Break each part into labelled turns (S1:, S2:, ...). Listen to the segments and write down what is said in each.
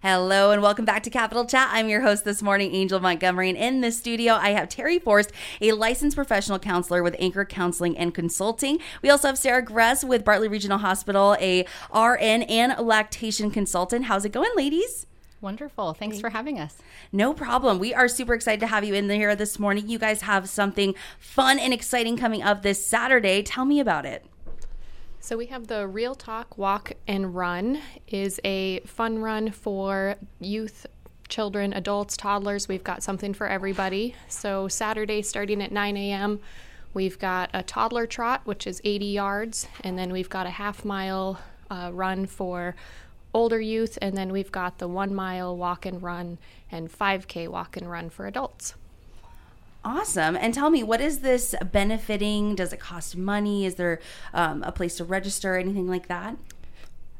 S1: Hello and welcome back to Capital Chat. I'm your host this morning, Angel Montgomery, and in the studio I have Terry Forrest, a licensed professional counselor with Anchor Counseling and Consulting. We also have Sarah Gress with Bartlett Regional Hospital, a RN and lactation consultant. How's it going, ladies?
S2: Wonderful. Thanks for having us.
S1: No problem. We are super excited to have you in here this morning. You guys have something fun and exciting coming up this Saturday. Tell me about it.
S3: So we have the Real Talk Walk and Run is a fun run for youth, children, adults, toddlers. We've got something for everybody. So Saturday starting at 9 a.m. We've got a toddler trot, which is 80 yards, and then we've got a half mile uh, run for older youth, and then we've got the one mile walk and run and 5K walk and run for adults.
S1: Awesome. And tell me, what is this benefiting? Does it cost money? Is there um, a place to register, anything like that?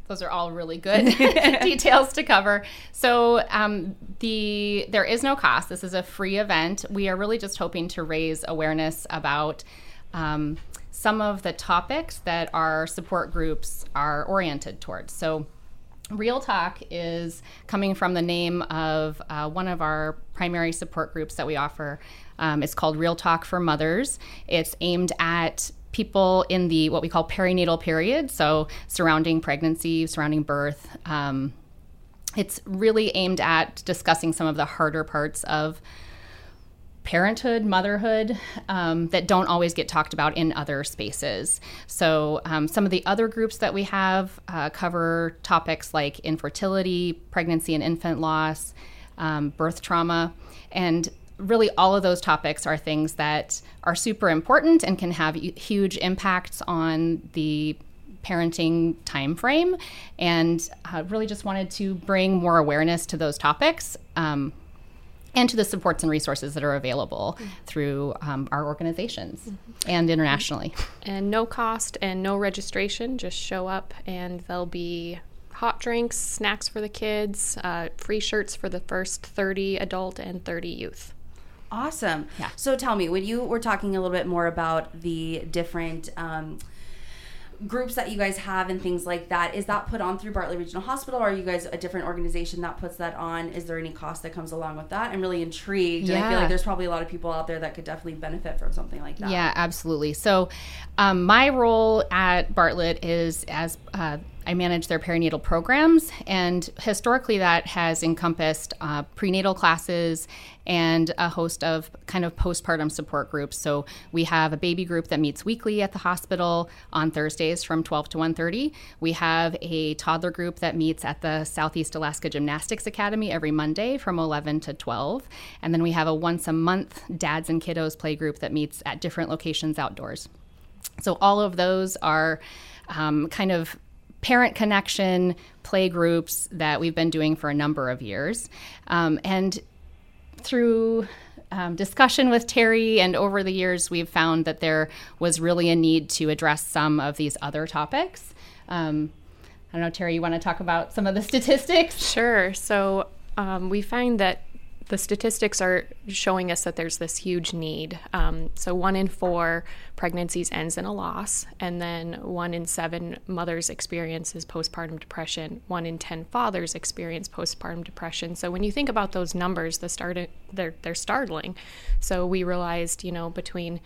S2: Those are all really good details to cover. So um, the there is no cost. This is a free event. We are really just hoping to raise awareness about um, some of the topics that our support groups are oriented towards. So Real Talk is coming from the name of uh, one of our primary support groups that we offer. Um, it's called Real Talk for Mothers. It's aimed at people in the what we call perinatal period, so surrounding pregnancy, surrounding birth. Um, it's really aimed at discussing some of the harder parts of parenthood, motherhood um, that don't always get talked about in other spaces. So, um, some of the other groups that we have uh, cover topics like infertility, pregnancy and infant loss, um, birth trauma, and really all of those topics are things that are super important and can have huge impacts on the parenting time frame and uh, really just wanted to bring more awareness to those topics um, and to the supports and resources that are available mm-hmm. through um, our organizations mm-hmm. and internationally.
S3: And no cost and no registration, just show up and there'll be hot drinks, snacks for the kids, uh, free shirts for the first 30 adult and 30 youth.
S1: Awesome. Yeah. So tell me, when you were talking a little bit more about the different um, groups that you guys have and things like that, is that put on through Bartlett Regional Hospital, or are you guys a different organization that puts that on? Is there any cost that comes along with that? I'm really intrigued. Yeah. And I feel like there's probably a lot of people out there that could definitely benefit from something like that.
S2: Yeah, absolutely. So, um, my role at Bartlett is as uh, I manage their perinatal programs, and historically that has encompassed uh, prenatal classes and a host of kind of postpartum support groups. So we have a baby group that meets weekly at the hospital on Thursdays from 12 to 1:30. We have a toddler group that meets at the Southeast Alaska Gymnastics Academy every Monday from 11 to 12, and then we have a once a month dads and kiddos play group that meets at different locations outdoors. So all of those are um, kind of parent connection play groups that we've been doing for a number of years. Um, and through um, discussion with Terry and over the years, we've found that there was really a need to address some of these other topics. Um, I don't know, Terry, you want to talk about some of the statistics?
S3: Sure. So um, we find that the statistics are showing us that there's this huge need. Um, so, one in four pregnancies ends in a loss, and then one in seven mothers experiences postpartum depression. One in ten fathers experience postpartum depression. So, when you think about those numbers, the start they're they're startling. So, we realized, you know, between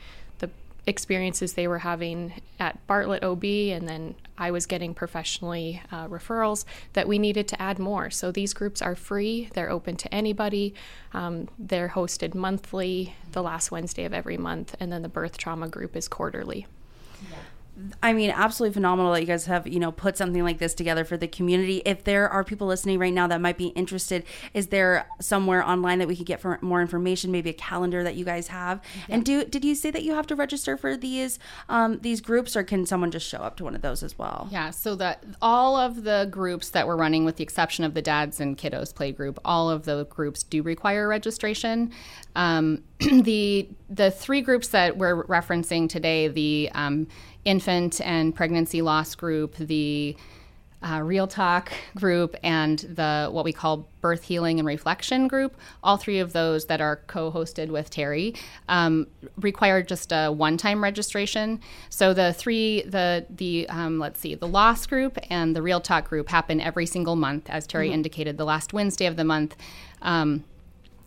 S3: experiences they were having at Bartlett OB, and then I was getting professionally uh, referrals that we needed to add more. So these groups are free, they're open to anybody, um, they're hosted monthly, the last Wednesday of every month, and then the birth trauma group is quarterly.
S1: Yeah. I mean, absolutely phenomenal that you guys have, you know, put something like this together for the community. If there are people listening right now that might be interested, is there somewhere online that we could get for more information? Maybe a calendar that you guys have. Yeah. And do did you say that you have to register for these um, these groups, or can someone just show up to one of those as well?
S2: Yeah. So that all of the groups that we're running, with the exception of the dads and kiddos play group, all of the groups do require registration. Um, the the three groups that we're referencing today, the um, infant and pregnancy loss group, the uh, Real Talk group and the what we call Birth Healing and Reflection group. All three of those that are co-hosted with Terry um, require just a one-time registration. So the three, the the um, let's see, the Loss group and the Real Talk group happen every single month, as Terry mm-hmm. indicated, the last Wednesday of the month. Um,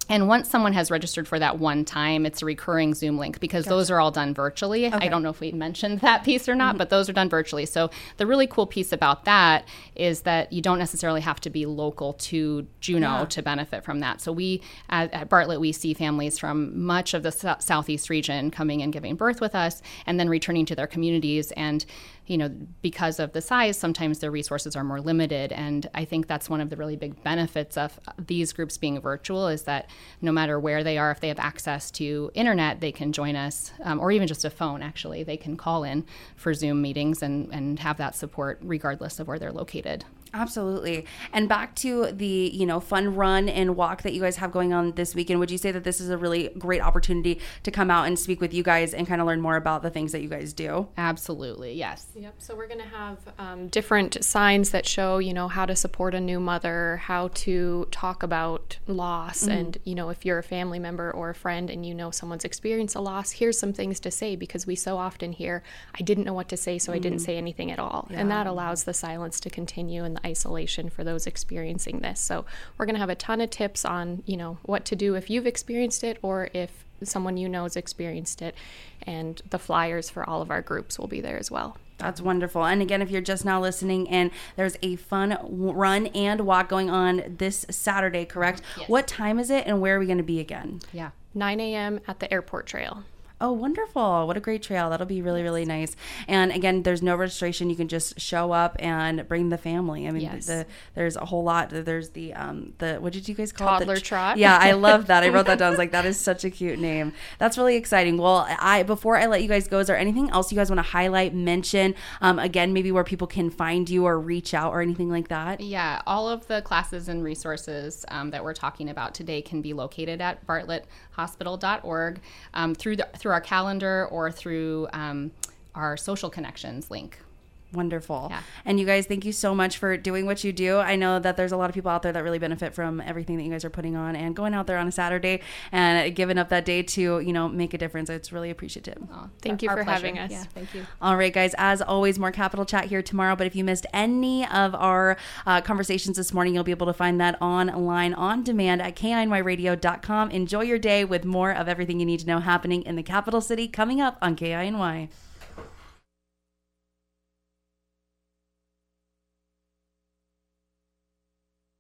S2: and once someone has registered for that one time, it's a recurring Zoom link because gotcha. those are all done virtually. Okay. I don't know if we mentioned that piece or not, mm-hmm. but those are done virtually. So the really cool piece about that is that you don't necessarily have to be local to Juneau yeah. to benefit from that. So we at, at, Bartlett we see families from much of the southeast region coming and giving birth with us, and then returning to their communities and you know, because of the size, sometimes their resources are more limited. And I think that's one of the really big benefits of these groups being virtual is that no matter where they are, if they have access to internet, they can join us, um, or even just a phone, actually. They can call in for Zoom meetings and, and have that support regardless of where they're located.
S1: Absolutely. And back to the, you know, fun run and walk that you guys have going on this weekend, would you say that this is a really great opportunity to come out and speak with you guys and kind of learn more about the things that you guys do?
S2: Absolutely. Yes.
S3: Yep. So we're going to have um, different signs that show, you know, how to support a new mother, how to talk about loss. Mm-hmm. And, you know, if you're a family member or a friend and you know someone's experienced a loss, here's some things to say because we so often hear, I didn't know what to say, so mm-hmm. I didn't mm-hmm. say anything at all. Yeah. And that allows the silence to continue and the isolation for those experiencing this. So we're going to have a ton of tips on, you know, what to do if you've experienced it or if someone you know has experienced it. And the flyers for all of our groups will be there as well.
S1: That's wonderful. And again, if you're just now listening and there's a fun run and walk going on this Saturday, correct? Yes. What time is it and where are we going to be again?
S3: Yeah. 9 a.m. at the airport trail.
S1: Oh, wonderful. What a great trail. That'll be really, really nice. And again, there's no registration. You can just show up and bring the family. I mean, yes. the, there's a whole lot. There's the, um, the, what did you guys call
S3: Toddler
S1: it?
S3: Toddler trot.
S1: Yeah, I love that. I wrote that down. I was like, that is such a cute name. That's really exciting. Well, I, before I let you guys go, is there anything else you guys want to highlight, mention? Um, again, maybe where people can find you or reach out or anything like that?
S2: Yeah, all of the classes and resources um, that we're talking about today can be located at bartletthospital.org um, through, the, through our calendar or through um, our social connections link.
S1: Wonderful. Yeah. And you guys, thank you so much for doing what you do. I know that there's a lot of people out there that really benefit from everything that you guys are putting on and going out there on a Saturday and giving up that day to, you know, make a difference. It's really appreciative. Oh,
S3: thank you for pleasure. having us.
S2: Yeah, thank you.
S1: All right, guys. As always, more Capital Chat here tomorrow. But if you missed any of our uh, conversations this morning, you'll be able to find that online on demand at kinyradio.com. Enjoy your day with more of everything you need to know happening in the capital city coming up on KINY.